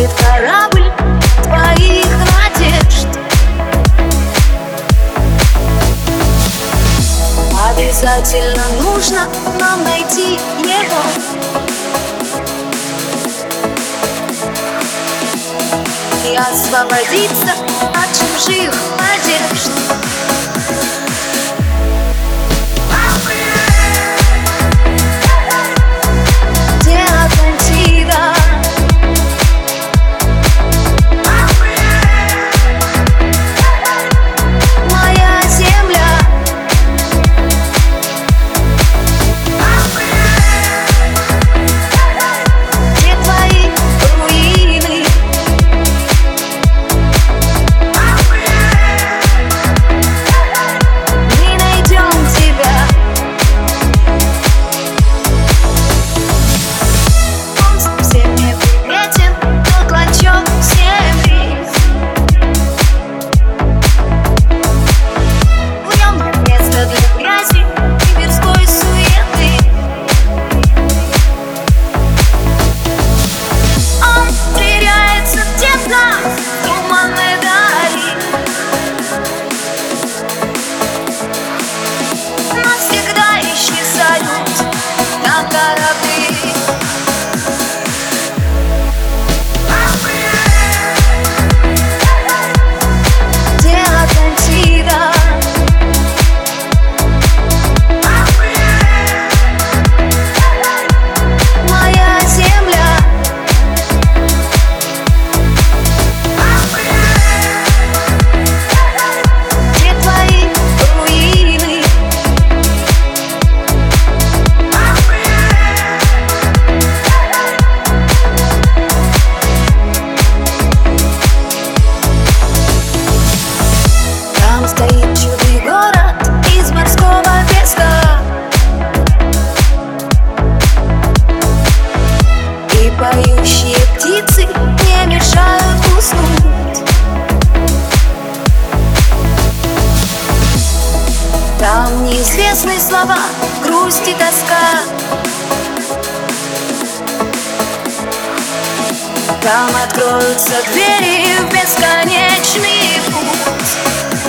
печалит корабль твоих надежд. Обязательно нужно нам найти его. И освободиться от чужих надежд gotta be поющие птицы не мешают уснуть. Там неизвестные слова, грусть и тоска. Там откроются двери в бесконечный путь